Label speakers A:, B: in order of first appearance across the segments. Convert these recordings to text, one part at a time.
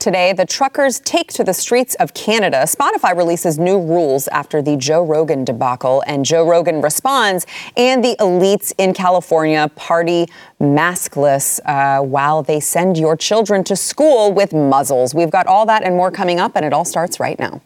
A: Today, the truckers take to the streets of Canada. Spotify releases new rules after the Joe Rogan debacle, and Joe Rogan responds, and the elites in California party maskless uh, while they send your children to school with muzzles. We've got all that and more coming up, and it all starts right now.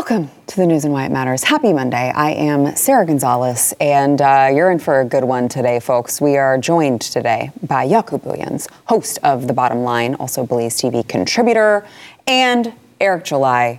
A: Welcome to the news and why it matters. Happy Monday. I am Sarah Gonzalez, and uh, you're in for a good one today, folks. We are joined today by Jaco Booyens, host of The Bottom Line, also Blaze TV contributor, and Eric July,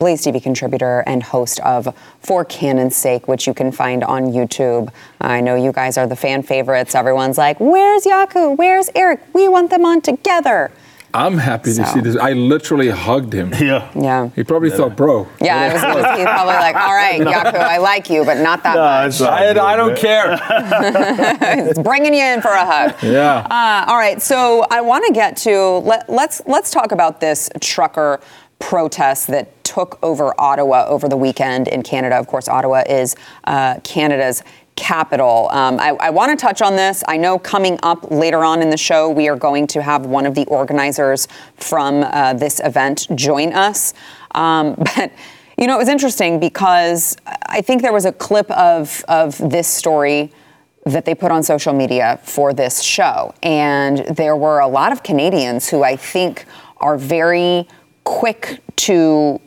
A: Blaze TV contributor and host of For Cannon's Sake, which you can find on YouTube. I know you guys are the fan favorites. Everyone's like, Where's Jaco? Where's Eric? We want them on together.
B: I'm happy
A: So.
B: to see this. I literally hugged him.
C: Yeah.
A: Yeah.
B: He probably thought, bro.
A: Yeah, it was, it was- he's probably like, all right, Jaco, I like you, but not that
C: No,
A: much.
C: it's all
B: I,
C: good,
B: I don't
C: man.
B: care.
A: It's bringing you in for a hug.
B: yeah.
A: Uh, all right, so I want to get to let, let's let's talk about this trucker protest that took over Ottawa over the weekend in Canada. Of course, Ottawa is uh, Canada's capital. Um, I, I want to touch on this. I know coming up later on in the show, we are going to have one of the organizers from uh, this event join us. Um, but you know, it was interesting because I think there was a clip of of this story that they put on social media for this show. And there were a lot of Canadians who I think are very quick to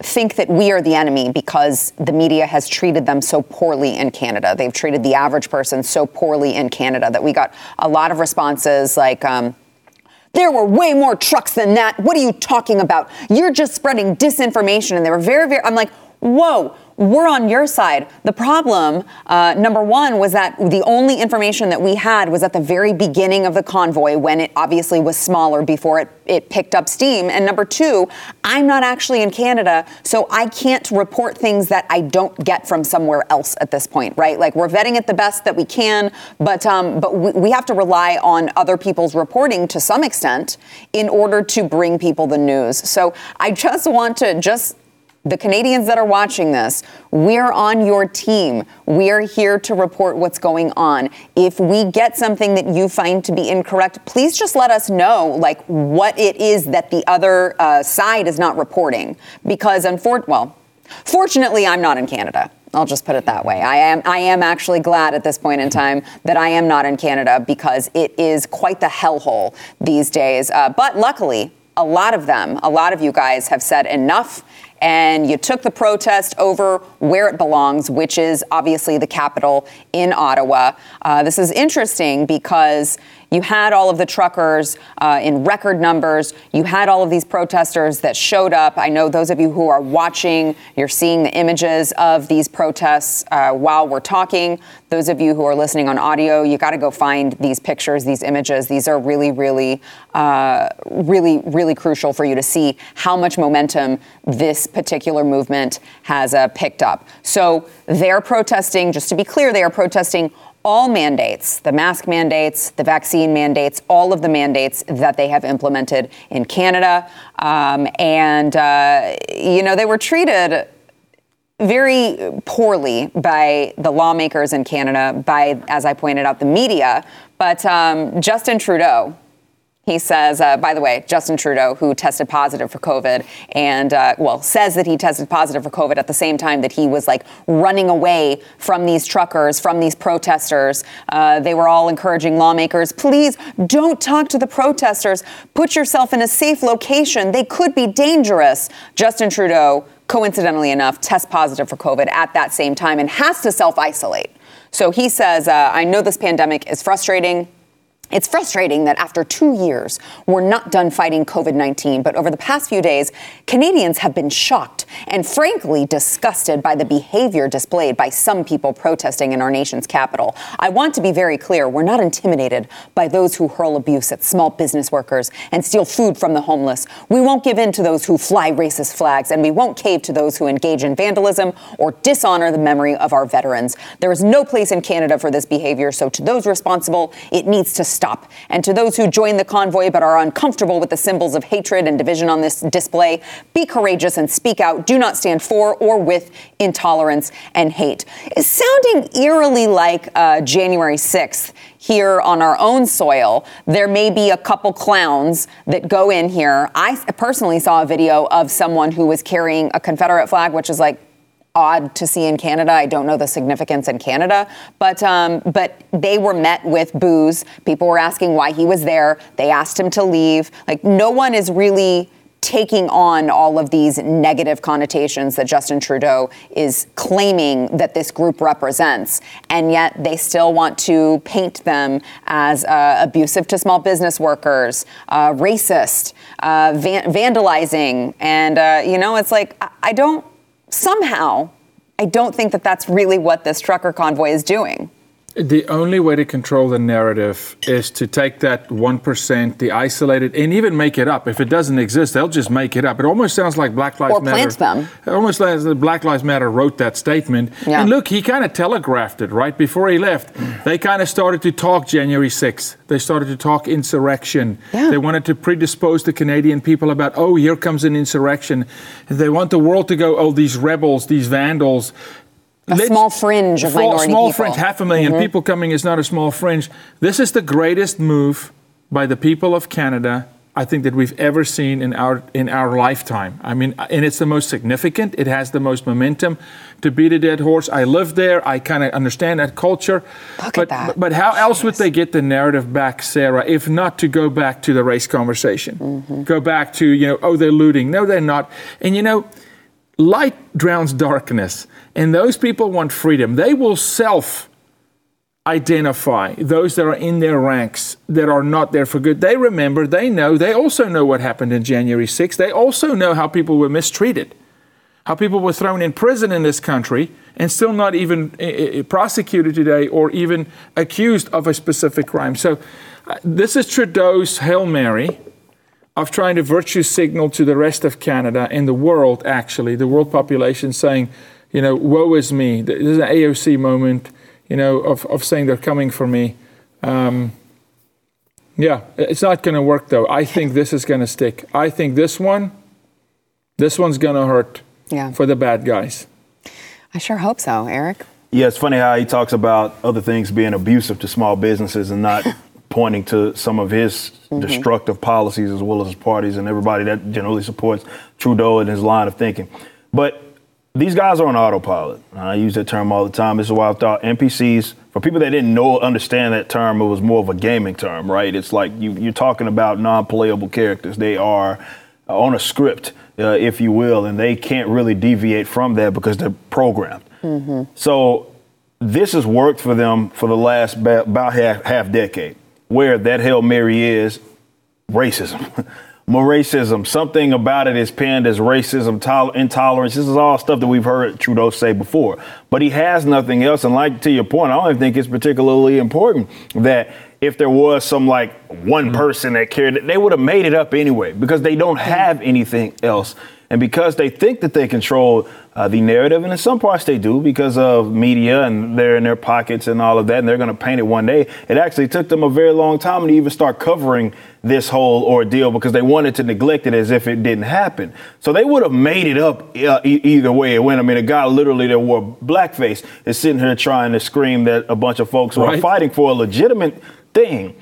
A: think that we are the enemy because the media has treated them so poorly in Canada. They've treated the average person so poorly in Canada that we got a lot of responses like, um, there were way more trucks than that. What are you talking about? You're just spreading disinformation. And they were very, very, I'm like, whoa, we're on your side. The problem, uh, number one, was that the only information that we had was at the very beginning of the convoy when it obviously was smaller before it, it picked up steam. And number two, I'm not actually in Canada, so I can't report things that I don't get from somewhere else at this point, right? Like we're vetting it the best that we can, but um, but we, we have to rely on other people's reporting to some extent in order to bring people the news. So I just want to just the Canadians that are watching this, we're on your team. We're here to report what's going on. If we get something that you find to be incorrect, please just let us know, like what it is that the other uh, side is not reporting. Because, unfor- well, fortunately, I'm not in Canada. I'll just put it that way. I am I am actually glad at this point in time that I am not in Canada because it is quite the hellhole these days. Uh, but luckily, a lot of them, a lot of you guys have said enough and you took the protest over where it belongs, which is obviously the capital in Ottawa. Uh, this is interesting because you had all of the truckers uh, in record numbers. You had all of these protesters that showed up. I know those of you who are watching, you're seeing the images of these protests uh, while we're talking. Those of you who are listening on audio, you got to go find these pictures, these images. These are really, really, uh, really, really crucial for you to see how much momentum this particular movement has uh, picked up. So they're protesting, just to be clear, they are protesting all mandates, the mask mandates, the vaccine mandates, all of the mandates that they have implemented in Canada. Um, and, uh, you know, they were treated very poorly by the lawmakers in Canada, by, as I pointed out, the media. But um, Justin Trudeau, he says, uh, by the way, Justin Trudeau, who tested positive for COVID and, uh, well, says that he tested positive for COVID at the same time that he was like running away from these truckers, from these protesters. Uh, they were all encouraging lawmakers, please don't talk to the protesters. Put yourself in a safe location. They could be dangerous. Justin Trudeau, coincidentally enough, tests positive for COVID at that same time and has to self isolate. So he says, uh, I know this pandemic is frustrating. It's frustrating that after two years, we're not done fighting COVID 19, but over the past few days, Canadians have been shocked and frankly disgusted by the behavior displayed by some people protesting in our nation's capital. I want to be very clear we're not intimidated by those who hurl abuse at small business workers and steal food from the homeless. We won't give in to those who fly racist flags, and we won't cave to those who engage in vandalism or dishonor the memory of our veterans. There is no place in Canada for this behavior, so to those responsible, it needs to stop. And to those who join the convoy but are uncomfortable with the symbols of hatred and division on this display, be courageous and speak out. Do not stand for or with intolerance and hate. It's sounding eerily like uh, January 6th here on our own soil. There may be a couple clowns that go in here. I personally saw a video of someone who was carrying a Confederate flag, which is like odd to see in Canada. I don't know the significance in Canada, but um, but they were met with booze. People were asking why he was there. They asked him to leave. Like no one is really taking on all of these negative connotations that Justin Trudeau is claiming that this group represents, and yet they still want to paint them as uh, abusive to small business workers, uh, racist, uh, van- vandalizing, and uh, you know, it's like I, I don't somehow, I don't think that that's really what this trucker convoy is doing.
B: The only way to control the narrative is to take that 1%, the isolated, and even make it up. If it doesn't exist, they'll just make it up. It almost sounds like Black Lives
A: or
B: Matter.
A: plant them.
B: It almost like Black Lives Matter wrote that statement.
A: Yeah.
B: And look, he kind of telegraphed it right before he left. They kind of started to talk January 6th. They started to talk insurrection.
A: Yeah.
B: They wanted to predispose the Canadian people about, oh, here comes an insurrection. They want the world to go, oh, these rebels, these vandals.
A: A small fringe of
B: Small-
A: minority
B: small
A: people.
B: fringe, half a 1000000
A: Mm-hmm.
B: people coming is not a small fringe. This is the greatest move by the people of Canada, I think, that we've ever seen in our in our lifetime. I mean, and it's the most significant. It has the most momentum. To beat a dead horse, I live there. I kind of understand that culture.
A: Look at
B: but,
A: that.
B: but but how else would they get the narrative back, Sarah, if not to go back to the race conversation?
A: Mm-hmm.
B: Go back to you know, oh, they're looting. No, they're not. And you know light drowns darkness and those people want freedom. They will self identify those that are in their ranks that are not there for good. They remember they know they also know what happened in january 6th they also know how people were mistreated how people were thrown in prison in this country and still not even uh, uh, prosecuted today or even accused of a specific crime. So uh, this is trudeau's hail mary of trying to virtue signal to the rest of Canada and the world, actually, the world population, saying, you know, woe is me. This is an AOC moment, you know, of, of saying they're coming for me. Um, yeah, it's not going to work, though. I think this is going to stick. I think this one, this one's going to hurt
A: Yeah.
B: for the bad guys.
A: I sure hope so, Eric.
C: Yeah, it's funny how he talks about other things being abusive to small businesses and not pointing to some of his mm-hmm. destructive policies as well as his parties and everybody that generally supports Trudeau and his line of thinking. But these guys are on autopilot. I use that term all the time. This is why I thought NPCs, for people that didn't know understand that term, it was more of a gaming term, right? It's like you, you're talking about non-playable characters. They are uh, on a script, uh, if you will, and they can't really deviate from that because they're programmed. Mm-hmm. So this has worked for them for the last ba- about half, half decade, where that Hail Mary is racism. More racism. Something about it is pinned as racism, tol- intolerance. This is all stuff that we've heard Trudeau say before. But he has nothing else. And like to your point, I don't even think it's particularly important that if there was some like one mm. person that cared, they would have made it up anyway because they don't mm. have anything else. And because they think that they control uh, the narrative, and in some parts they do because of media and they're in their pockets and all of that, and they're going to paint it one day. It actually took them a very long time to even start covering this whole ordeal because they wanted to neglect it as if it didn't happen. So they would have made it up uh, e- either way it went. I mean, a guy literally that wore blackface is sitting here trying to scream that a bunch of folks are
B: Right.
C: fighting for a legitimate thing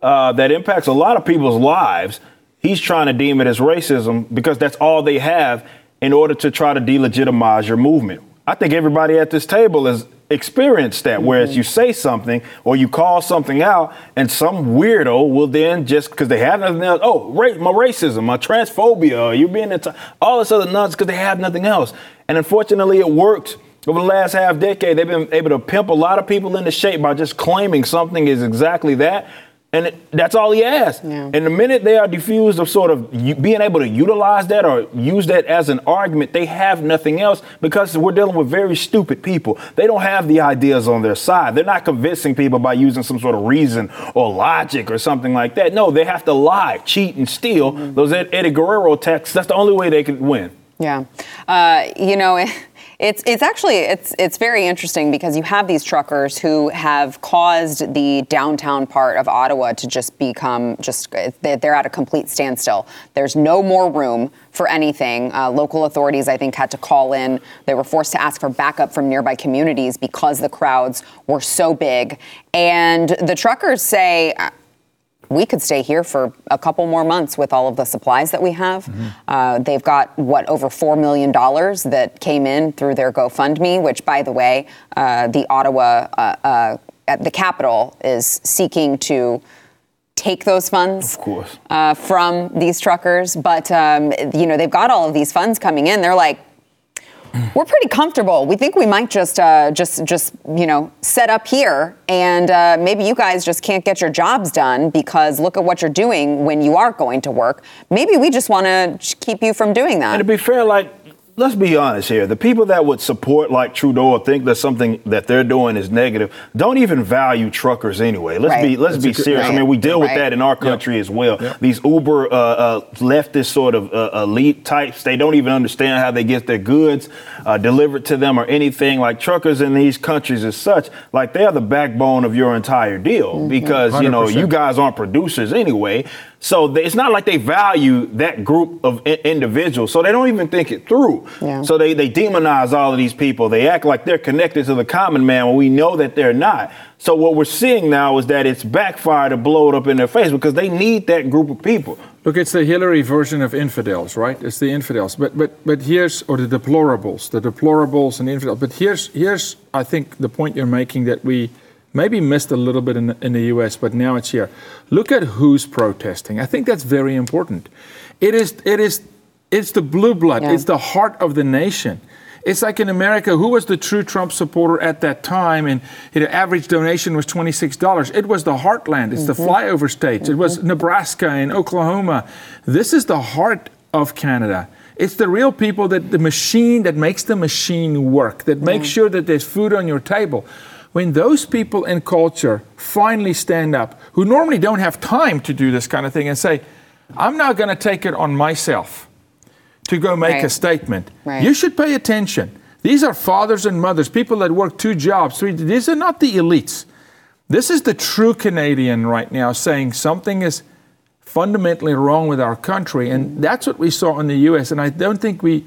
C: uh, that impacts a lot of people's lives. He's trying to deem it as racism because that's all they have in order to try to delegitimize your movement. I think everybody at this table has experienced that, whereas mm-hmm. you say something or you call something out, and some weirdo will then just because they have nothing else, oh, my racism, my transphobia, you being into all this other nonsense because they have nothing else. And unfortunately, it worked. Over the last half decade, they've been able to pimp a lot of people into shape by just claiming something is exactly that And it, that's all he asked.
A: Yeah.
C: And the minute they are diffused of sort of u- being able to utilize that or use that as an argument, they have nothing else because we're dealing with very stupid people. They don't have the ideas on their side. They're not convincing people by using some sort of reason or logic or something like that. No, they have to lie, cheat, and steal.
A: Mm-hmm.
C: Those Ed- Eddie Guerrero texts, that's the only way they can win.
A: Yeah, uh, you know, it's it's actually it's it's very interesting because you have these truckers who have caused the downtown part of Ottawa to just become just they're at a complete standstill. There's no more room for anything. Uh, local authorities, I think, had to call in. They were forced to ask for backup from nearby communities because the crowds were so big. And the truckers say we could stay here for a couple more months with all of the supplies that we have.
B: Mm-hmm.
A: Uh, they've got what over four million dollars that came in through their GoFundMe, which, by the way, uh, the Ottawa uh, uh, at the capital is seeking to take those funds
C: Of course.
A: uh, from these truckers. But um, you know they've got all of these funds coming in. They're like, we're pretty comfortable. We think we might just, uh, just, just, you know, set up here, and uh, maybe you guys just can't get your jobs done because look at what you're doing when you are going to work. Maybe we just want to keep you from doing that.
C: And to be fair, like, let's be honest here. The people that would support like Trudeau or think that something that they're doing is negative don't even value truckers anyway. Let's
A: Right.
C: be let's
B: That's
C: be
B: a good-
C: serious. I mean, we deal with
A: Right.
C: that in our country as well.
B: Yeah.
C: These Uber uh, uh, leftist sort of uh, elite types, they don't even understand how they get their goods uh, delivered to them or anything. Like truckers in these countries as such, like they are the backbone of your entire deal
A: Mm-hmm.
C: because you know you guys aren't producers anyway. So they, it's not like they value that group of I- individuals. So they don't even think it through.
A: Yeah.
C: So they, they demonize all of these people. They act like they're connected to the common man when we know that they're not. So what we're seeing now is that it's backfired to blow it up in their face because they need that group of people.
B: Look, it's the Hillary version of infidels, right? It's the infidels. But but but here's or the deplorables, the deplorables and infidels. But here's here's I think the point you're making that we maybe missed a little bit in the, in the U.S., but now it's here. Look at who's protesting. I think that's very important. It is it is it's the blue blood.
A: Yeah.
B: It's the heart of the nation. It's like in America, who was the true Trump supporter at that time? And you know, average donation was $26. It was the heartland. It's the mm-hmm. flyover states. It was mm-hmm. Nebraska and Oklahoma. This is the heart of Canada. It's the real people that the machine that makes the machine work, that makes sure that there's food on your table. When those people in culture finally stand up, who normally don't have time to do this kind of thing, and say, I'm not going to take it on myself to go make a statement.
A: Right.
B: You should pay attention. These are fathers and mothers, people that work two jobs, three. These are not the elites. This is the true Canadian right now saying something is fundamentally wrong with our country, and that's what we saw in the U.S. And I don't think we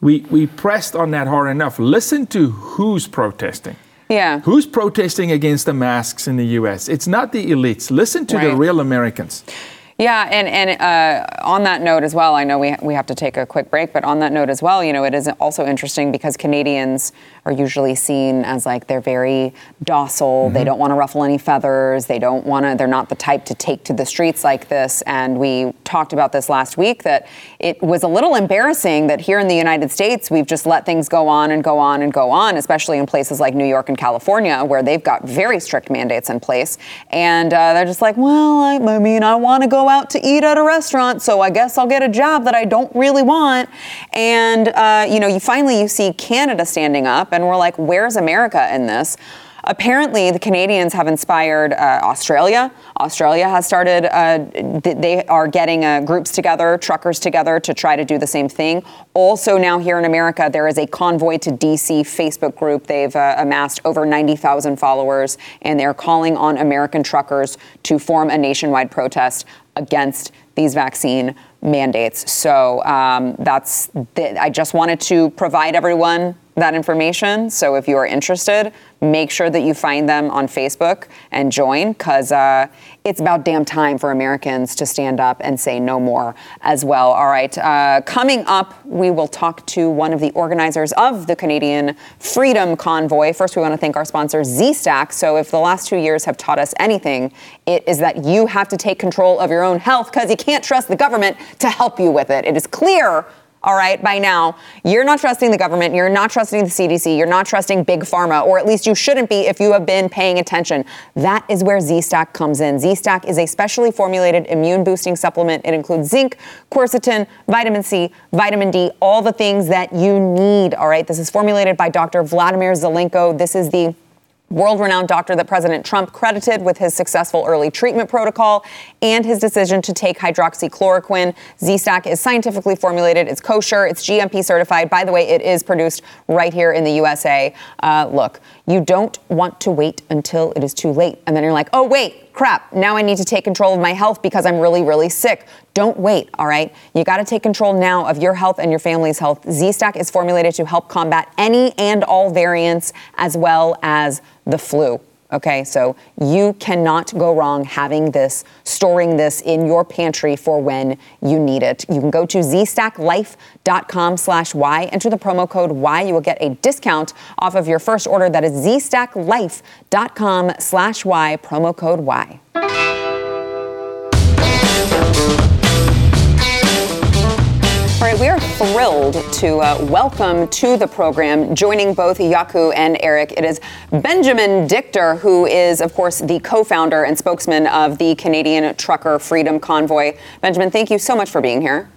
B: we we pressed on that hard enough. Listen to who's protesting.
A: Yeah.
B: Who's protesting against the masks in the U.S.? It's not the elites. Listen to the real Americans.
A: Yeah, and and uh, on that note as well, I know we we have to take a quick break, but on that note as well, you know, it is also interesting because Canadians are usually seen as like they're very docile. They don't want to ruffle any feathers. They don't want to. They're not the type to take to the streets like this. And we talked about this last week that it was a little embarrassing that here in the United States we've just let things go on and go on and go on, especially in places like New York and California where they've got very strict mandates in place, and uh, they're just like, well, I, I mean, I want to go out to eat at a restaurant, so I guess I'll get a job that I don't really want. And uh, you know, you finally you see Canada standing up, and we're like, where's America in this? Apparently, the Canadians have inspired uh, Australia. Australia has started, uh, th- they are getting uh, groups together, truckers together to try to do the same thing. Also, now here in America, there is a Convoy to DC Facebook group. They've uh, amassed over 90,000 followers, and they're calling on American truckers to form a nationwide protest against these vaccine mandates. So um, that's, th- I just wanted to provide everyone that information. So if you are interested, make sure that you find them on Facebook and join because uh, it's about damn time for Americans to stand up and say no more as well. All right, uh, coming up, we will talk to one of the organizers of the Canadian Freedom Convoy. First, we want to thank our sponsor, Z-Stack. So if the last two years have taught us anything, it is that you have to take control of your own health because you can't trust the government to help you with it. It is clear all right, by now, you're not trusting the government, you're not trusting the CDC, you're not trusting Big Pharma, or at least you shouldn't be if you have been paying attention. That is where Z Stack comes in. Z Stack is a specially formulated immune boosting supplement. It includes zinc, quercetin, vitamin C, vitamin D, all the things that you need, all right? This is formulated by Dr. Vladimir Zelenko. This is the world renowned doctor that President Trump credited with his successful early treatment protocol and his decision to take hydroxychloroquine. Z Stack is scientifically formulated, it's kosher, it's GMP certified. By the way, it is produced right here in the USA. Uh, look, you don't want to wait until it is too late. And then you're like, oh, wait, crap, now I need to take control of my health because I'm really, really sick. Don't wait, all right? You got to take control now of your health and your family's health. Z Stack is formulated to help combat any and all variants as well as the flu. Okay, so you cannot go wrong having this, storing this in your pantry for when you need it. You can go to zstacklife.com slash WHY, enter the promo code WHY. You will get a discount off of your first order. That is zstacklife.com slash WHY, promo code Y. we are thrilled to uh, welcome to the program, joining both Jaco and Eric. It is Benjamin Dichter, who is, of course, the co founder and spokesman of the Canadian Trucker Freedom Convoy. Benjamin, thank you so much for being here.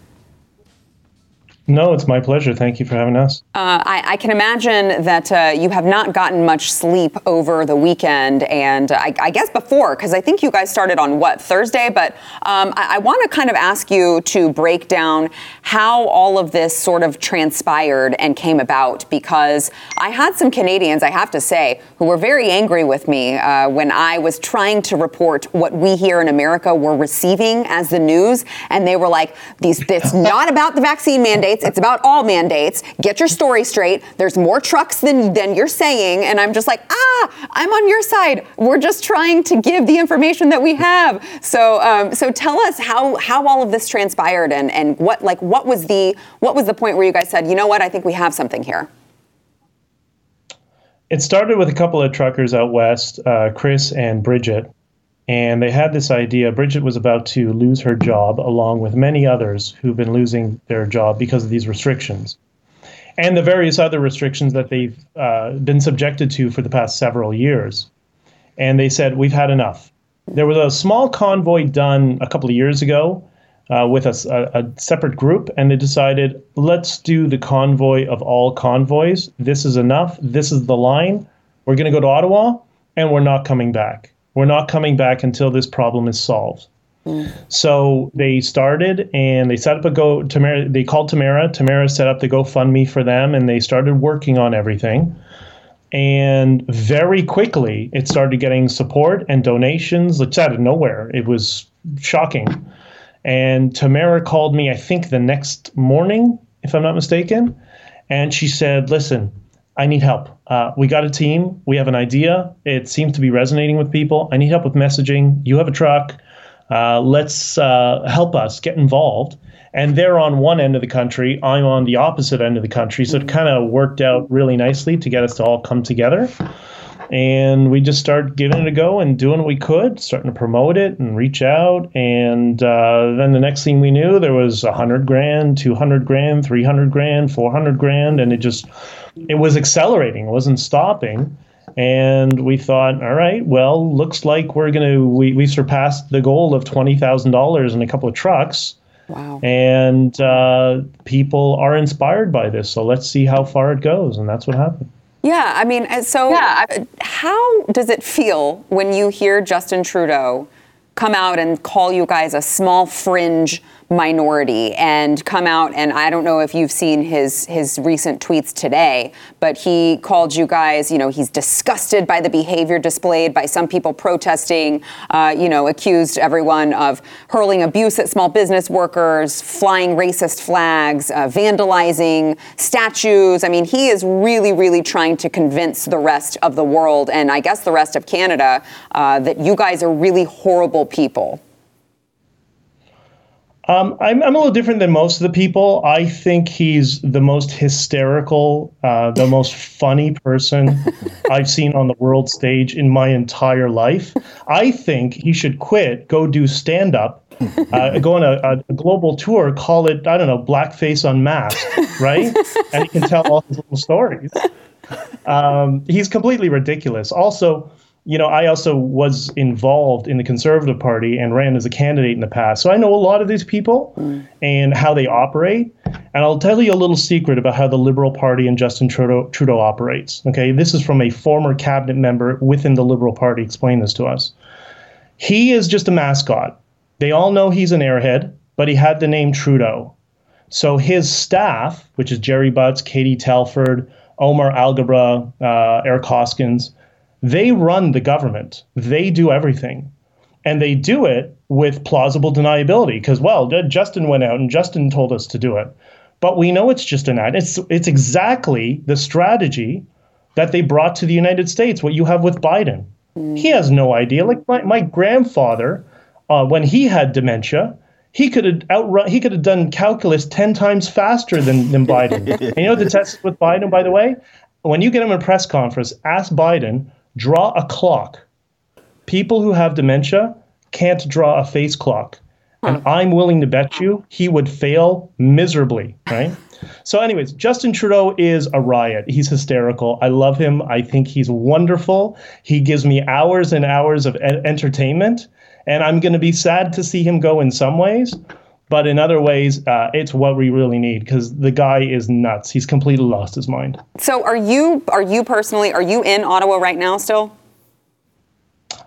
D: No, it's my pleasure. Thank you for having us.
A: Uh, I, I, can imagine that uh, you have not gotten much sleep over the weekend, and I, I guess before, because I think you guys started on what Thursday. But um, I, I want to kind of ask you to break down how all of this sort of transpired and came about, because I had some Canadians, I have to say, who were very angry with me uh, when I was trying to report what we here in America were receiving as the news, and they were like, "These, it's not about the vaccine mandates." Mandates. It's about all mandates. Get your story straight. There's more trucks than, than you're saying. And I'm just like, ah, I'm on your side. We're just trying to give the information that we have. So, um, so tell us how, how all of this transpired and, and what, like, what was the, what was the point where you guys said, you know what, I think we have something here?
D: It started with a couple of truckers out west, uh, Chris and Bridget, and they had this idea. Bridget was about to lose her job, along with many others who've been losing their job because of these restrictions and the various other restrictions that they've uh, been subjected to for the past several years. And they said, We've had enough. There was a small convoy done a couple of years ago uh, with a, a, separate group, and they decided, Let's do the convoy of all convoys. This is enough. This is the line. We're going to go to Ottawa, and we're not coming back. We're not coming back until this problem is solved. Mm. So they started and they set up a go. Tamara, they called Tamara. Tamara set up the GoFundMe for them, and they started working on everything. And very quickly, it started getting support and donations. It's out of nowhere. It was shocking. And Tamara called me, I think, the next morning, if I'm not mistaken, and she said, "Listen, I need help. Uh, we got a team. We have an idea. It seems to be resonating with people. I need help with messaging. You have a truck. Uh, let's uh, help us get involved. And they're on one end of the country. I'm on the opposite end of the country. So it kind of worked out really nicely to get us to all come together. And we just started giving it a go and doing what we could, starting to promote it and reach out. And uh, then the next thing we knew, there was a 100 grand, 200 grand, 300 grand, 400 grand. And it just it was accelerating, it wasn't stopping. And we thought, all right, well, looks like we're going to, we, we surpassed the goal of $20,000 in a couple of trucks.
A: Wow.
D: And uh, people are inspired by this. So let's see how far it goes. And that's what happened.
A: Yeah. I mean, so yeah. how does it feel when you hear Justin Trudeau come out and call you guys a small fringe minority and come out and I don't know if you've seen his his recent tweets today, but he called you guys, you know, he's disgusted by the behavior displayed by some people protesting, uh, you know, accused everyone of hurling abuse at small business workers, flying racist flags, uh, vandalizing statues. I mean, he is really, really trying to convince the rest of the world and I guess the rest of Canada uh, that you guys are really horrible people.
D: Um, I'm, I'm a little different than most of the people. I think he's the most hysterical, uh, the most funny person I've seen on the world stage in my entire life. I think he should quit, go do stand up, uh, go on a, a, global tour, call it, I don't know, Blackface Unmasked, right? and he can tell all his little stories. Um, he's completely ridiculous. Also, you know, I also was involved in the Conservative Party and ran as a candidate in the past. So I know a lot of these people mm. and how they operate. And I'll tell you a little secret about how the Liberal Party and Justin Trudeau, Trudeau operates. Okay, this is from a former cabinet member within the Liberal Party. Explain this to us. He is just a mascot. They all know he's an airhead, but he had the name Trudeau. So his staff, which is Gerry Butts, Katie Telford, Omar Alghabra, uh, Eric Hoskins, they run the government. They do everything. And they do it with plausible deniability because, well, Justin went out and Justin told us to do it. But we know it's just an ad. It's, it's exactly the strategy that they brought to the United States, what you have with Biden. He has no idea. Like my, my grandfather, uh, when he had dementia, he could have outrun, he could have done calculus 10 times faster than, than Biden. and you know the test with Biden, by the way? When you get him in a press conference, ask Biden, draw a clock. People who have dementia can't draw a face clock. And I'm willing to bet you he would fail miserably, right? so, anyways, Justin Trudeau is a riot. He's hysterical. I love him. I think he's wonderful. He gives me hours and hours of e- entertainment. And I'm going to be sad to see him go in some ways. But in other ways, uh, it's what we really need because the guy is nuts. He's completely lost his mind.
A: So, are you are you personally are you in Ottawa right now still?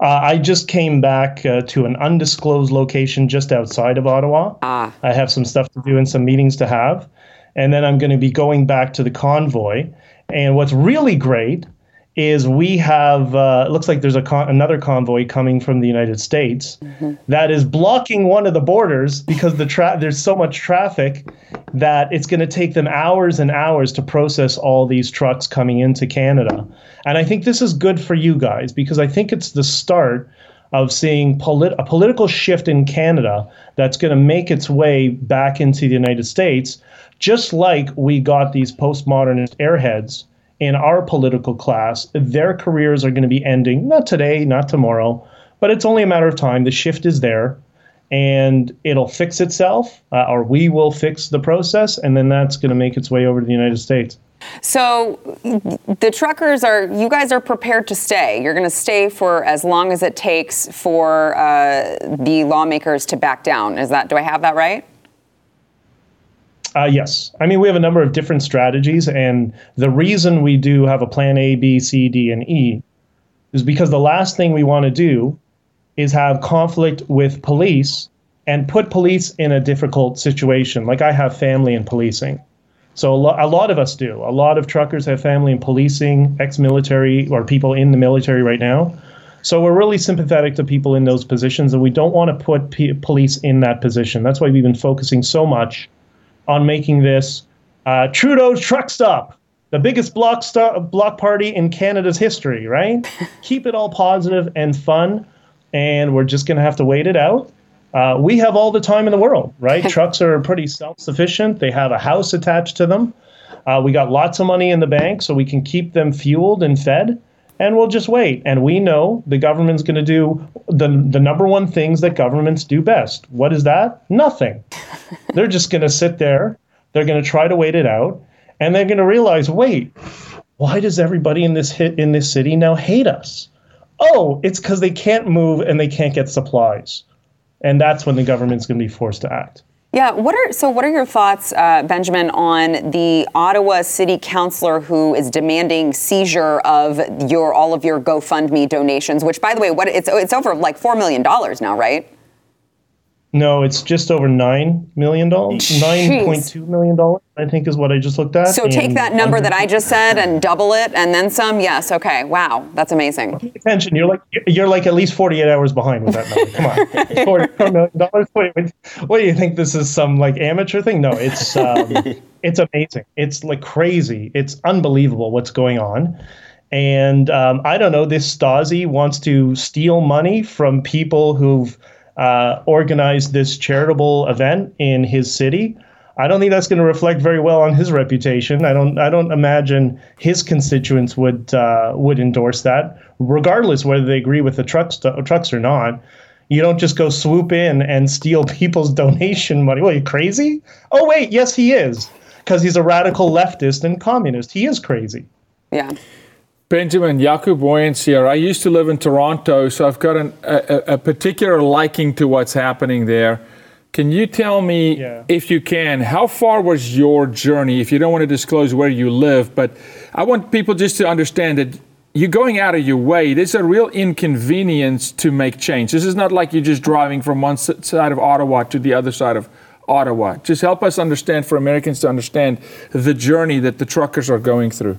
D: Uh, I just came back uh, to an undisclosed location just outside of Ottawa. Ah. I have some stuff to do and some meetings to have, and then I'm going to be going back to the convoy. And what's really great is we have uh, it looks like there's a con- another convoy coming from the United States mm-hmm. that is blocking one of the borders because the tra- there's so much traffic that it's going to take them hours and hours to process all these trucks coming into Canada. And I think this is good for you guys because I think it's the start of seeing polit- a political shift in Canada that's going to make its way back into the United States, just like we got these postmodernist airheads in our political class, their careers are going to be ending, not today, not tomorrow, but it's only a matter of time. The shift is there and it'll fix itself, uh, or we will fix the process, and then that's going to make its way over to the United States.
A: So the truckers are, you guys are prepared to stay. You're going to stay for as long as it takes for uh, the lawmakers to back down. Is that, do I have that right?
D: Uh, yes. I mean, we have a number of different strategies, and the reason we do have a plan A, B, C, D, and E is because the last thing we want to do is have conflict with police and put police in a difficult situation. Like I have family in policing. So a, lo- a lot of us do. A lot of truckers have family in policing, ex-military, or people in the military right now. So we're really sympathetic to people in those positions, and we don't want to put p- police in that position. That's why we've been focusing so much on making this uh, Trudeau's truck stop, the biggest block st- block party in Canada's history. Right? Keep it all positive and fun, and we're just gonna have to wait it out. Uh, we have all the time in the world, right? Trucks are pretty self-sufficient. They have a house attached to them. Uh, we got lots of money in the bank, so we can keep them fueled and fed and we'll just wait. And we know the government's going to do the, the number one things that governments do best. What is that? Nothing. they're just going to sit there. They're going to try to wait it out, and they're going to realize, wait, why does everybody in this hit in this city now hate us? Oh, it's because they can't move and they can't get supplies, and that's when the government's going to be forced to act.
A: Yeah, what are so? What are your thoughts, uh, Benjamin, on the Ottawa City Councilor who is demanding seizure of your all of your GoFundMe donations? Which, by the way, what it's it's over like four million dollars now, right?
D: No, it's just over nine million dollars. Nine point two million dollars, I think, is what I just looked at.
A: So take that number that I just said and double it, and then some. Yes. Okay. Wow, that's amazing.
D: Pay attention. You're like you're like at least forty eight hours behind with that number. Come on, forty million dollars. What do you think? This is some like amateur thing? No, it's um, it's amazing. It's like crazy. It's unbelievable what's going on. And um, I don't know. This Stasi wants to steal money from people who've uh, organized this charitable event in his city. I don't think that's going to reflect very well on his reputation. I don't. I don't imagine his constituents would uh, would endorse that, regardless whether they agree with the trucks trucks or not. You don't just go swoop in and steal people's donation money. What, are you crazy? Oh wait, yes, he is, because he's a radical leftist and communist. He is crazy.
A: Yeah.
B: Benjamin, Jaco Booyens here. I used to live in Toronto, so I've got an, a, a, particular liking to what's happening there. Can you tell me, yeah. if you can, how far was your journey? If you don't want to disclose where you live, but I want people just to understand that you're going out of your way. There's a real inconvenience to make change. This is not like you're just driving from one side of Ottawa to the other side of Ottawa. Just help us understand, for Americans to understand the journey that the truckers are going through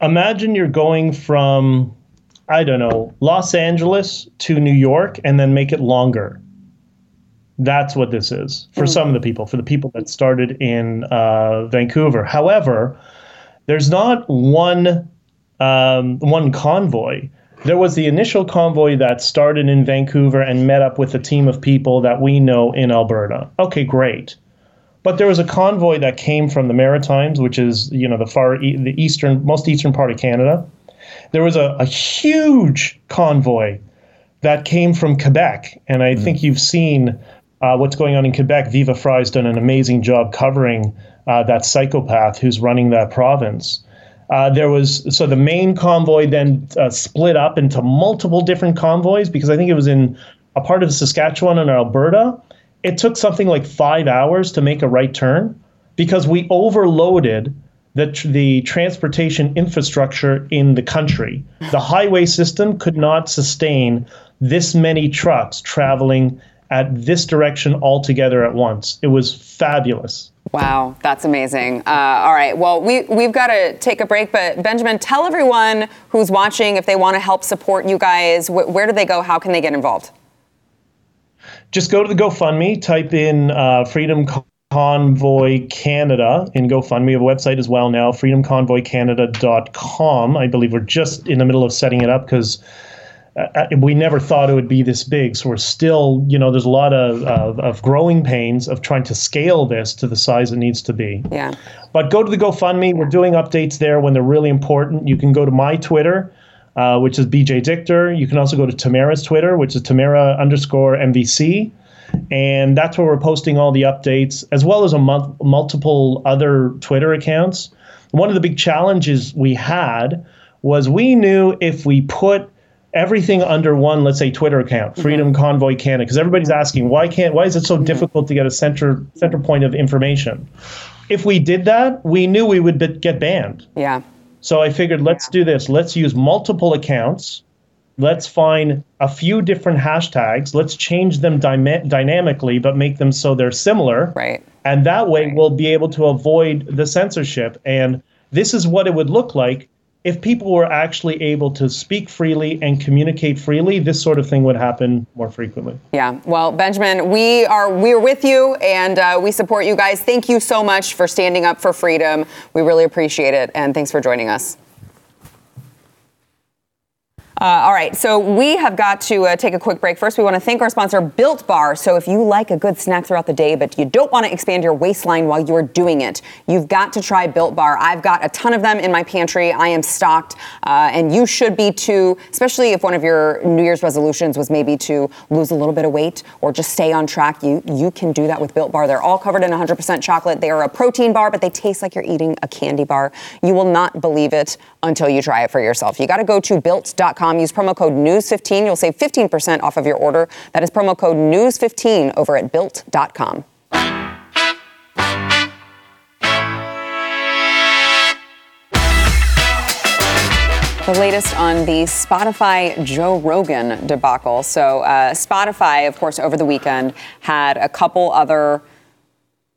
D: imagine you're going from I don't know, Los Angeles to New York and then make it longer. That's what this is for mm. some of the people, for the people that started in uh, Vancouver. However, there's not one um, one convoy. There was the initial convoy that started in Vancouver and met up with a team of people that we know in Alberta. Okay, great. But there was a convoy that came from the Maritimes, which is you know the far e- the eastern most eastern part of Canada. There was a, a huge convoy that came from Quebec, and I mm think you've seen uh, what's going on in Quebec. Viva Frei's done an amazing job covering uh, that psychopath who's running that province. Uh, there was so the main convoy then uh, split up into multiple different convoys because I think it was in a part of Saskatchewan and Alberta it took something like five hours to make a right turn because we overloaded the, the transportation infrastructure in the country. The highway system could not sustain this many trucks traveling at this direction all together at once. It was fabulous.
A: Wow, that's amazing. Uh, all right, well, we, we've got to take a break, but Benjamin, tell everyone who's watching if they want to help support you guys, wh- where do they go? How can they get involved?
D: Just go to the GoFundMe, type in uh, Freedom Convoy Canada in GoFundMe. We have a website as well now, freedomconvoycanada.com. I believe we're just in the middle of setting it up because uh, uh, we never thought it would be this big. So we're still, you know, there's a lot of, of, of, growing pains of trying to scale this to the size it needs to be.
A: Yeah.
D: But go to the GoFundMe. We're doing updates there when they're really important. You can go to my Twitter uh, which is BJ Dichter. You can also go to Tamara's Twitter, which is Tamara underscore MVC. And that's where we're posting all the updates, as well as a month, multiple other Twitter accounts. One of the big challenges we had was we knew if we put everything under one, let's say Twitter account, mm-hmm. Freedom mm-hmm. Convoy Canada, because everybody's asking why can't why is it so mm-hmm. difficult to get a center center point of information? If we did that, we knew we would be, get banned.
A: Yeah.
D: So I figured, let's do this. Let's use multiple accounts. Let's find a few different hashtags. Let's change them dyma- dynamically, but make them so they're similar.
A: Right.
D: And that way
A: right.
D: we'll be able to avoid the censorship. And this is what it would look like if people were actually able to speak freely and communicate freely, this sort of thing would happen more frequently.
A: Yeah. Well, Benjamin, we are we're with you and uh, we support you guys. Thank you so much for standing up for freedom. We really appreciate it, and thanks for joining us. Uh, all right, so we have got to uh, take a quick break. First, we want to thank our sponsor, Built Bar. So, if you like a good snack throughout the day, but you don't want to expand your waistline while you're doing it, you've got to try Built Bar. I've got a ton of them in my pantry. I am stocked, uh, and you should be too, especially if one of your New Year's resolutions was maybe to lose a little bit of weight or just stay on track. You, you can do that with Built Bar. They're all covered in 100% chocolate. They are a protein bar, but they taste like you're eating a candy bar. You will not believe it until you try it for yourself. You got to go to built.com Use promo code NEWS15. You'll save 15% off of your order. That is promo code NEWS15 over at built.com. The latest on the Spotify Joe Rogan debacle. So, uh, Spotify, of course, over the weekend had a couple other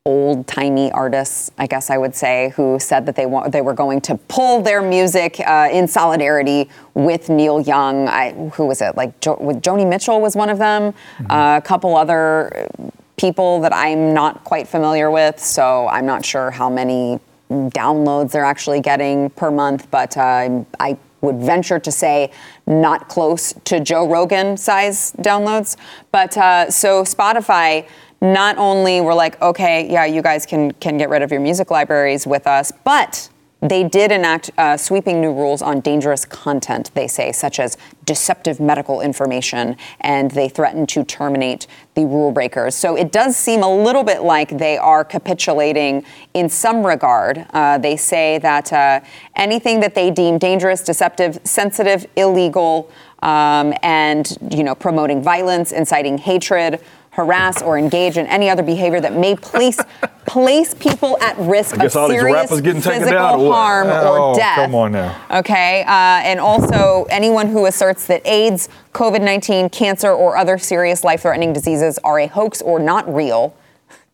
A: old timey artists, I guess I would say, who said that they want they were going to pull their music uh, in solidarity with Neil Young. I, who was it? Like jo- Joni Mitchell was one of them. Mm-hmm. Uh, a couple other people that I'm not quite familiar with, so I'm not sure how many downloads they're actually getting per month. But uh, I would venture to say not close to Joe Rogan size downloads. But uh, so Spotify not only were like, okay, yeah, you guys can can get rid of your music libraries with us, but they did enact uh, sweeping new rules on dangerous content, they say, such as deceptive medical information, and they threaten to terminate the rule breakers. So it does seem a little bit like they are capitulating in some regard. Uh, they say that uh, anything that they deem dangerous, deceptive, sensitive, illegal, um, and you know, promoting violence, inciting hatred harass, or engage in any other behavior that may place place people at risk of serious physical harm
B: oh,
A: or death.
B: Come on now.
A: Okay, uh, and also anyone who asserts that AIDS, COVID-19, cancer, or other serious life-threatening diseases are a hoax or not real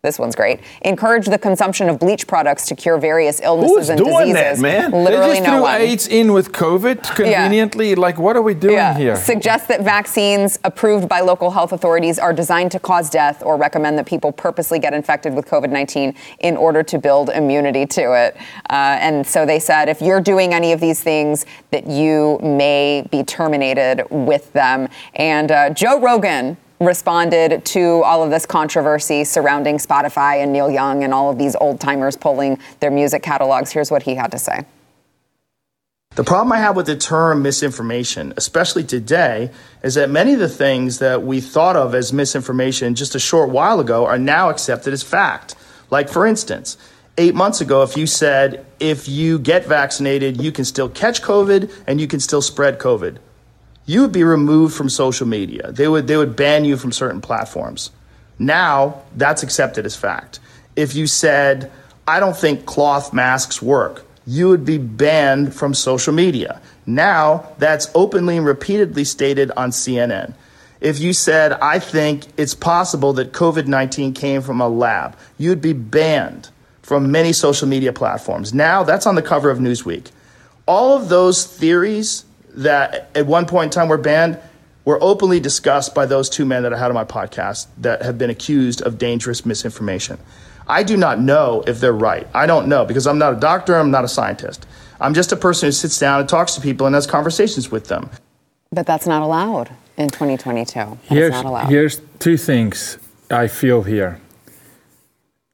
A: this one's great. Encourage the consumption of bleach products to cure various illnesses
C: Who's
A: and
C: doing
A: diseases.
C: That, man?
A: Literally
B: they just
A: no
B: threw
A: one.
B: AIDS in with COVID conveniently. Yeah. Like, what are we doing
A: yeah.
B: here?
A: Suggest that vaccines approved by local health authorities are designed to cause death, or recommend that people purposely get infected with COVID 19 in order to build immunity to it. Uh, and so they said if you're doing any of these things, that you may be terminated with them. And uh, Joe Rogan responded to all of this controversy surrounding Spotify and Neil Young and all of these old timers pulling their music catalogs. Here's what he had to say.
E: The problem I have with the term misinformation, especially today, is that many of the things that we thought of as misinformation just a short while ago are now accepted as fact. Like, for instance, eight months ago, if you said if you get vaccinated, you can still catch COVID and you can still spread COVID you would be removed from social media. They would they would ban you from certain platforms. Now that's accepted as fact. If you said, I don't think cloth masks work, you would be banned from social media. Now that's openly and repeatedly stated on CNN. If you said, I think it's possible that COVID 19 came from a lab, you'd be banned from many social media platforms. Now that's on the cover of Newsweek. All of those theories that at one point in time were banned were openly discussed by those two men that I had on my podcast that have been accused of dangerous misinformation. I do not know if they're right. I don't know because I'm not a doctor, I'm not a scientist. I'm just a person who sits down and talks to people and has conversations with them.
A: But that's not allowed in 2022.
B: here's, here's two things I feel here.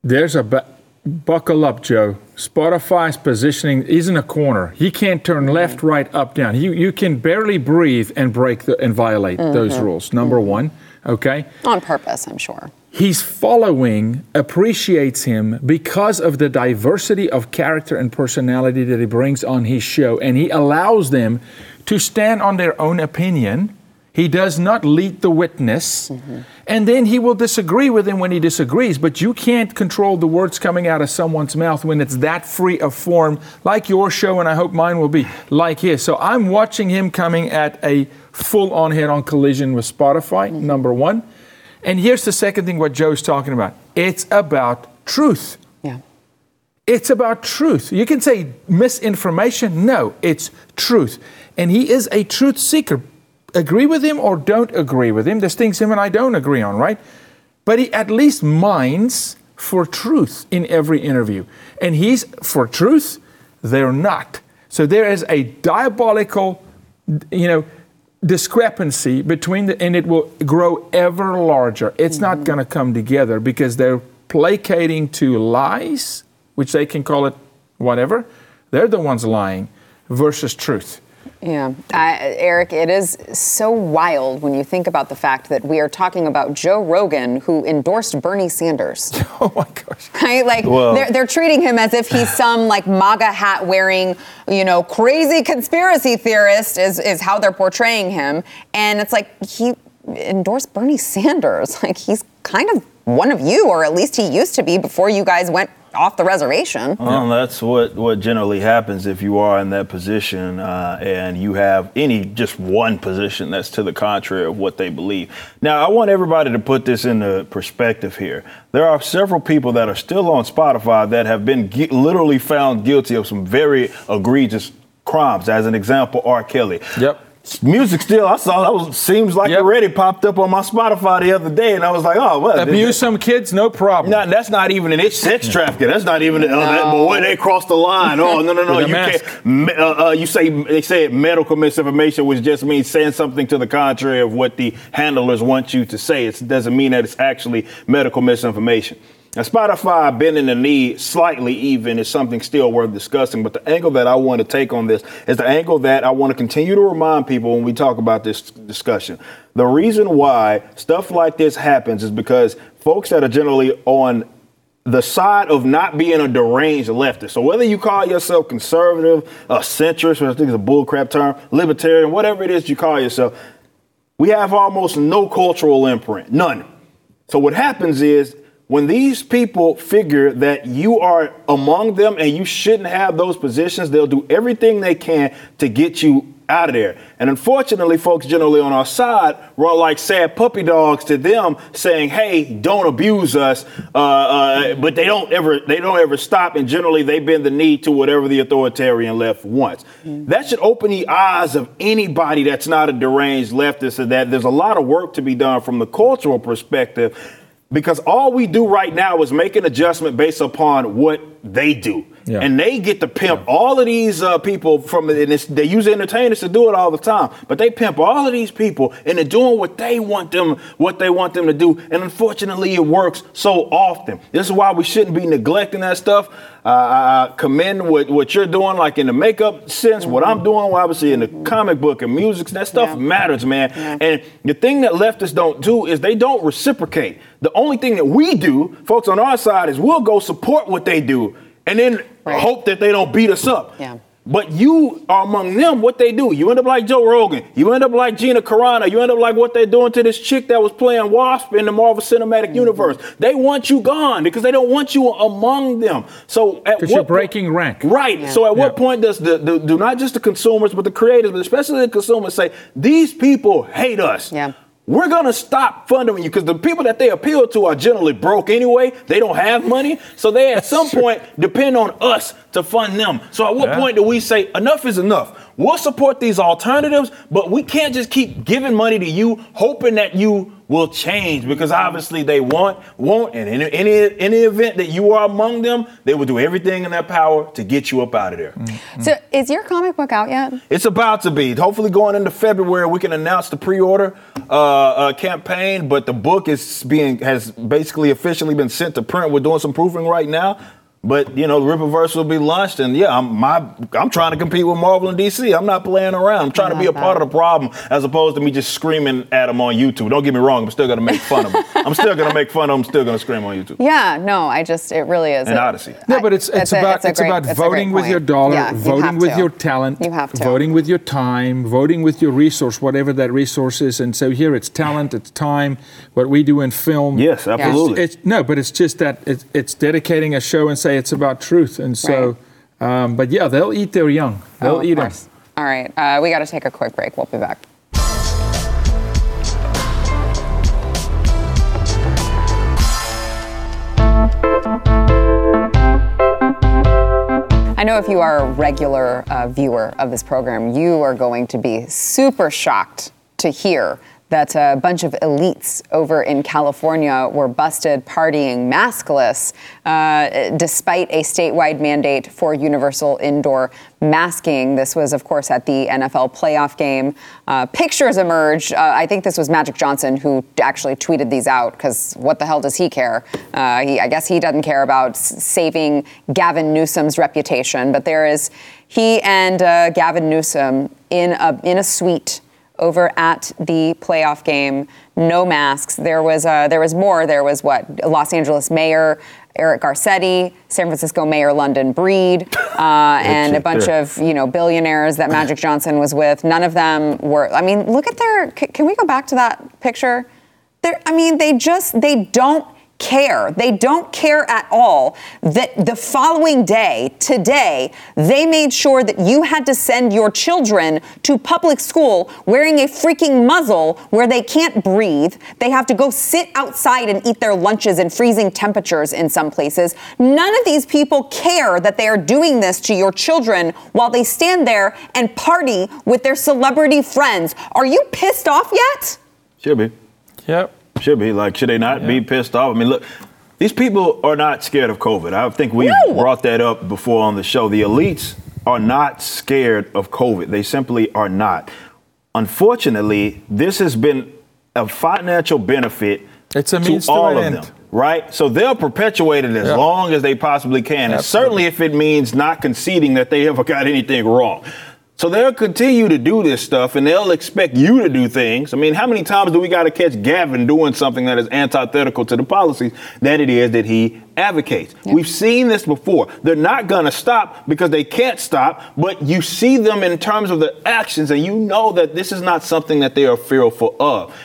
B: There's a ba- buckle up, Joe. Spotify's positioning is in a corner. He can't turn mm-hmm. left, right, up, down. You you can barely breathe and break the, and violate mm-hmm. those rules. Number mm-hmm. one, okay.
A: On purpose, I'm sure.
B: He's following appreciates him because of the diversity of character and personality that he brings on his show, and he allows them to stand on their own opinion he does not lead the witness. Mm-hmm. And then he will disagree with him when he disagrees. But you can't control the words coming out of someone's mouth when it's that free of form, like your show, and I hope mine will be like his. So I'm watching him coming at a full on head on collision with Spotify, mm-hmm. number one. And here's the second thing what Joe's talking about it's about truth.
A: Yeah.
B: It's about truth. You can say misinformation. No, it's truth. And he is a truth seeker agree with him or don't agree with him. There's things him and I don't agree on, right? But he at least minds for truth in every interview. And he's for truth, they're not. So there is a diabolical, you know, discrepancy between the, and it will grow ever larger. It's mm-hmm. not going to come together because they're placating to lies, which they can call it whatever. They're the ones lying versus truth.
A: Yeah, Eric, it is so wild when you think about the fact that we are talking about Joe Rogan, who endorsed Bernie Sanders.
B: oh my gosh!
A: Right, like they're, they're treating him as if he's some like MAGA hat wearing, you know, crazy conspiracy theorist. Is is how they're portraying him, and it's like he endorsed Bernie Sanders. Like he's kind of one of you, or at least he used to be before you guys went off the reservation.
C: Well, that's what, what generally happens if you are in that position uh, and you have any just one position that's to the contrary of what they believe. Now, I want everybody to put this into perspective here. There are several people that are still on Spotify that have been gu- literally found guilty of some very egregious crimes. As an example, R. Kelly.
B: Yep
C: Music still, I saw that was seems like
B: Yep.
C: it already popped up on my Spotify the other day, and I was like, oh, well,
B: Abuse some kids, no problem.
C: Not, that's not even an it's sex trafficking. That's not even. Oh, that, boy, they crossed the line. Oh no, no, no!
B: With
C: You
B: mask.
C: can't. me- Uh, uh, you say they say medical misinformation, which just means saying something to the contrary of what the handlers want you to say. It doesn't mean that it's actually medical misinformation. Now, Spotify bending the knee slightly even is something still worth discussing. But the angle that I want to take on this is the angle that I want to continue to remind people when we talk about this discussion. The reason why stuff like this happens is because folks that are generally on the side of not being a deranged leftist. So whether you call yourself conservative, a centrist, which I think is a bullcrap term, libertarian, whatever it is you call yourself, we have almost no cultural imprint, none. So what happens is when these people figure that you are among them and you shouldn't have those positions, they'll do everything they can to get you out of there. And unfortunately, folks generally on our side run like sad puppy dogs to them, saying, "Hey, don't abuse us," uh, uh, but they don't ever they don't ever stop. And generally, they bend the knee to whatever the authoritarian left wants. That should open the eyes of anybody that's not a deranged leftist. That there's a lot of work to be done from the cultural perspective because all we do right now is make an adjustment based upon what they do.
B: Yeah.
C: And they get to pimp all of these uh, people from, and it's, they use entertainers to do it all the time, but they pimp all of these people into doing what they want them, what they want them to do. And unfortunately, it works so often. This is why we shouldn't be neglecting that stuff. Uh, I I commend what, what you're doing, like in the makeup sense, what I'm doing, well, obviously in the comic book and music, that stuff
A: Yeah.
C: matters, man.
A: Yeah.
C: And the thing that leftists don't do is they don't reciprocate. The only thing that we do, folks on our side, is we'll go support what they do and then
A: Right.
C: hope that they don't beat us up.
A: Yeah.
C: But you are among them, what they do. You end up like Joe Rogan. You end up like Gina Carano. You end up like what they're doing to this chick that was playing Wasp in the Marvel Cinematic
A: Mm-hmm.
C: Universe. They want you gone because they don't want you among them. So at
B: 'Cause
C: what
B: you're
C: po-
B: breaking rank.
C: Right.
A: Yeah.
C: So at what point does the, the do not just the consumers but the creators, but especially the consumers say these people hate us?
A: Yeah.
C: We're gonna stop funding you because the people that they appeal to are generally broke anyway. They don't have money, so they at some point depend on us to fund them. So at what
B: Yeah.
C: point do we say enough is enough? We'll support these alternatives, but we can't just keep giving money to you, hoping that you will change because obviously they want, won't, and in any any event that you are among them, they will do everything in their power to get you up out of there.
A: So, is your comic book out yet?
C: It's about to be. Hopefully, going into February, we can announce the pre-order uh, uh, campaign. But the book is being has basically officially been sent to print. We're doing some proofing right now. But you know, the Rippaverse will be launched, and yeah, I'm my I'm trying to compete with Marvel and DC. I'm not playing around. I'm trying to be a
A: love
C: part of the problem, as opposed to me just screaming at them on YouTube. Don't get me wrong. I'm still gonna make fun of them. I'm still gonna make fun of them. Still gonna scream on YouTube.
A: Yeah, no, I just, it really is.
C: And
A: a-
C: Odyssey.
B: No, but it's it's
A: a-
B: about
A: a
B: it's
A: great-
B: about
A: it's a
B: voting with your dollar,
A: Yeah, you
B: voting
A: have
B: with
A: to.
B: your talent,
A: You have to.
B: voting with your time, voting with your resource, whatever that resource is. And so here it's talent, it's time. What we do in film,
C: Yes, absolutely.
B: It's, it's no, but it's just that it's, it's dedicating a show and it's about truth. And so, um, but yeah, they'll eat their young. They'll
A: Oh,
B: eat them.
A: course. All right, uh, we got to take a quick break. We'll be back. I know if you are a regular uh, viewer of this program, you are going to be super shocked to hear that a bunch of elites over in California were busted partying maskless uh, despite a statewide mandate for universal indoor masking. This was, of course, at the NFL playoff game. Uh, pictures emerged. Uh, I think this was Magic Johnson who actually tweeted these out because what the hell does he care? Uh, he, I guess he doesn't care about saving Gavin Newsom's reputation, but there is he and uh, Gavin Newsom in a, in a suite over at the playoff game. No masks. There was uh, there was more. There was what Los Angeles Mayor Eric Garcetti, San Francisco Mayor London Breed, uh, and a bunch
C: there.
A: of you know billionaires that Magic Johnson was with. None of them were. I mean, look at their. c- Can we go back to that picture? They're, I mean, they just they don't care. They don't care at all that the following day, today, they made sure that you had to send your children to public school wearing a freaking muzzle where they can't breathe. They have to go sit outside and eat their lunches in freezing temperatures in some places. None of these people care that they are doing this to your children while they stand there and party with their celebrity friends. Are you pissed off yet?
C: Should be.
B: Yep.
C: Should be. Like, should they not be pissed off? I mean, look, these people are not scared of COVID. I think we
A: No.
C: brought that up before on the show. The elites are not scared of COVID. They simply are not. Unfortunately, this has been a financial benefit
B: It's a
C: to
B: means to
C: all
B: an
C: of
B: end.
C: them. Right? So they'll perpetuate it as
B: Yeah.
C: long as they possibly can. And certainly if it means not conceding that they ever got anything wrong. So they'll continue to do this stuff and they'll expect you to do things. I mean, how many times do we got to catch Gavin doing something that is antithetical to the policies that it is that he advocates? We've seen this before. They're not going to stop because they can't stop, but you see them in terms of the actions and you know that this is not something that they are fearful of.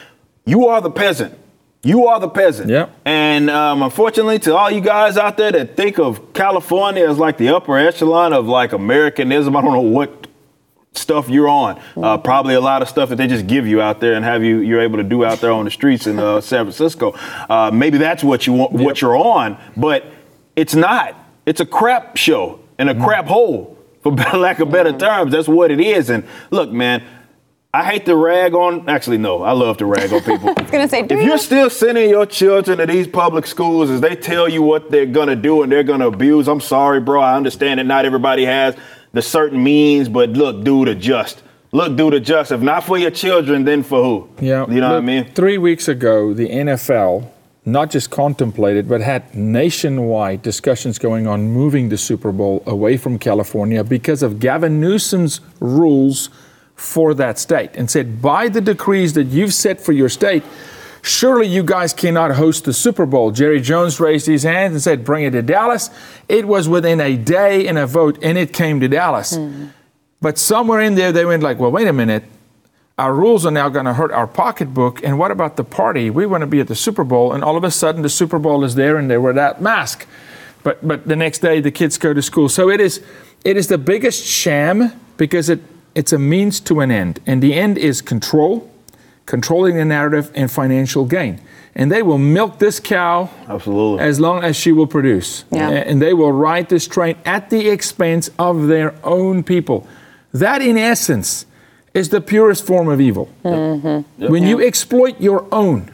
C: You are the peasant. You are the peasant.
B: Yep.
C: And um, unfortunately, to all you guys out there that think of California as like the upper echelon of like Americanism, I don't know what stuff you're on. Uh, probably a lot of stuff that they just give you out there and have you you're able to do out there on the streets in uh, San Francisco. Uh, maybe that's what you want, what you're on, but it's not. It's a crap show and a crap hole, for lack of better terms. That's what it is. And look, man. I hate to rag on. Actually, no, I love to rag on people. I was
A: gonna say,
C: if
A: you?
C: you're still sending your children to these public schools as they tell you what they're gonna do and they're gonna abuse, I'm sorry, bro. I understand that not everybody has the certain means, but look, dude, adjust. Look, dude, adjust. If not for your children, then for who?
B: Yeah.
C: you know what I mean.
B: Three weeks ago, the NFL not just contemplated, but had nationwide discussions going on moving the Super Bowl away from California because of Gavin Newsom's rules for that state and said, by the decrees that you've set for your state, surely you guys cannot host the Super Bowl. Jerry Jones raised his hand and said, bring it to Dallas. It was within a day in a vote, and it came to Dallas. Hmm. But somewhere in there, they went like, well, wait a minute. Our rules are now going to hurt our pocketbook. And what about the party? We want to be at the Super Bowl. And all of a sudden, the Super Bowl is there and they wear that mask. But, but the next day, the kids go to school. So it is, it is the biggest sham because it, it's a means to an end. And the end is control, controlling the narrative, and financial gain. And they will milk this cow
C: Absolutely.
B: as long as she will produce.
A: Yeah.
B: And they will ride this train at the expense of their own people. That, in essence, is the purest form of evil. When you exploit your own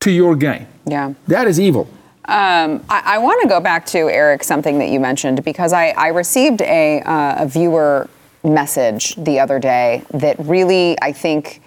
B: to your gain,
A: Yeah.
B: that is evil.
A: Um, I, I want to go back to Eric something that you mentioned because I, I received a, uh, a viewer message the other day that really I think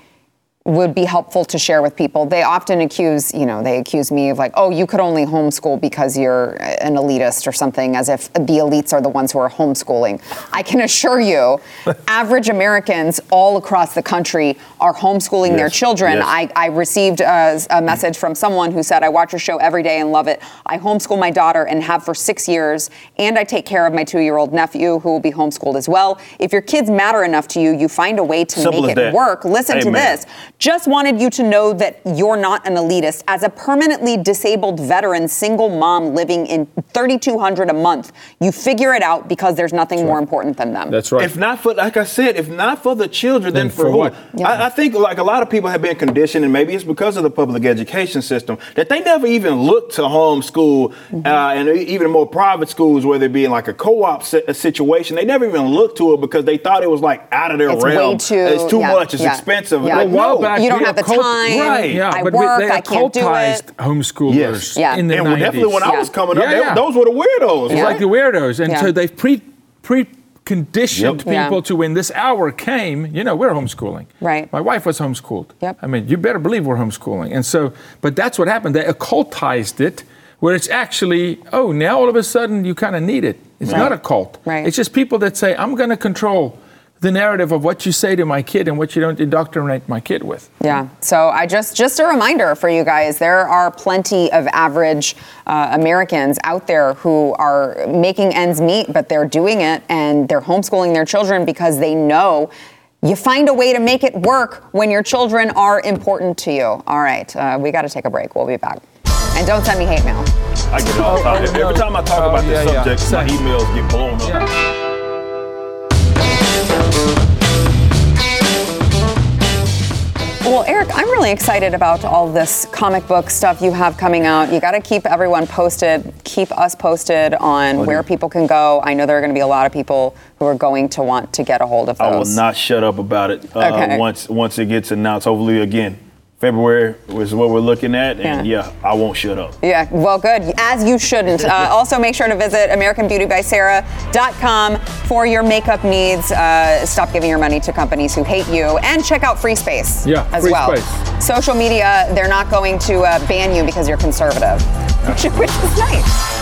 A: would be helpful to share with people. They often accuse, you know, they accuse me of like, oh, you could only homeschool because you're an elitist or something, as if the elites are the ones who are homeschooling. I can assure you, average Americans all across the country are homeschooling their children.
C: yes.
A: I, I received uh, a, a message from someone who said, I watch your show every day and love it. I homeschool my daughter and have for six years, and I take care of my two year old nephew who will be homeschooled as well. If your kids matter enough to you, you find a way to
C: Simple
A: make it
C: that.
A: work. Listen to this. Just wanted you to know that you're not an elitist. As a permanently disabled veteran, single mom living in 3200 a month, you figure it out because there's nothing more important than them.
B: That's right.
C: If not for, like I said, if not for the children, then,
B: Then
C: for,
B: for
C: who?
B: what?
A: Yeah.
C: I, I think like a lot of people have been conditioned, and maybe it's because of the public education system that they never even look to homeschool
A: Mm-hmm.
C: uh, and even more private schools, whether it be in like a co-op si- a situation. They never even looked to it because they thought it was like out of their
A: It's way
C: realm.
A: too-
C: it's too
A: yeah,
C: much. It's
A: yeah,
C: expensive.
A: yeah.
C: Like,
A: A
C: no.
B: Back,
A: You don't have the
B: occult-
A: time.
C: Right.
B: Yeah,
A: I
B: but
A: work,
B: they
A: I can't do
B: occultized
A: it.
B: homeschoolers
C: Yes.
A: Yeah.
B: in the
C: and
B: 90s.
C: definitely when I was coming up,
B: Yeah,
C: they- those were the weirdos.
B: It's
A: Yeah.
B: like the weirdos. And
A: Yeah.
B: so they've pre pre conditioned
C: Yep.
A: Yeah.
B: people to when this hour came, you know, we're homeschooling.
A: Right.
B: My wife was homeschooled.
A: Yep.
B: I mean, you better believe we're homeschooling. And so, but that's what happened. They occultized it where it's actually, oh, now all of a sudden you kind of need it. It's not a cult.
A: Right.
B: It's just people that say, I'm going to control the narrative of what you say to my kid and what you don't indoctrinate my kid with.
A: Yeah. So I just just a reminder for you guys: there are plenty of average uh, Americans out there who are making ends meet, but they're doing it and they're homeschooling their children because they know. You find a way to make it work when your children are important to you. All right, uh, we got to take a break. We'll be back. And don't send me hate mail.
C: I get it all the time. Every time I talk about
B: yeah,
C: this
B: yeah.
C: subject, my emails get blown up.
B: Yeah.
A: Well, Eric, I'm really excited about all this comic book stuff you have coming out. You got to keep everyone posted, keep us posted on where people can go. I know there are going to be a lot of people who are going to want to get a hold of those.
C: I will not shut up about it uh,
A: Okay.
C: once once it gets announced. Hopefully, again, February is what we're looking at, and
A: Yeah.
C: yeah, I won't shut up.
A: Yeah, well, good. As you shouldn't. Uh, also, make sure to visit AmericanBeautyBySarah.com for your makeup needs. Uh, stop giving your money to companies who hate you, and check out Free Space
B: Yeah,
A: as
B: Free
A: well.
B: Space.
A: Social media, they're not going to uh, ban you because you're conservative, which, which is nice.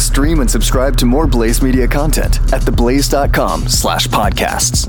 F: Stream and subscribe to more Blaze Media content at theblaze.com slash podcasts.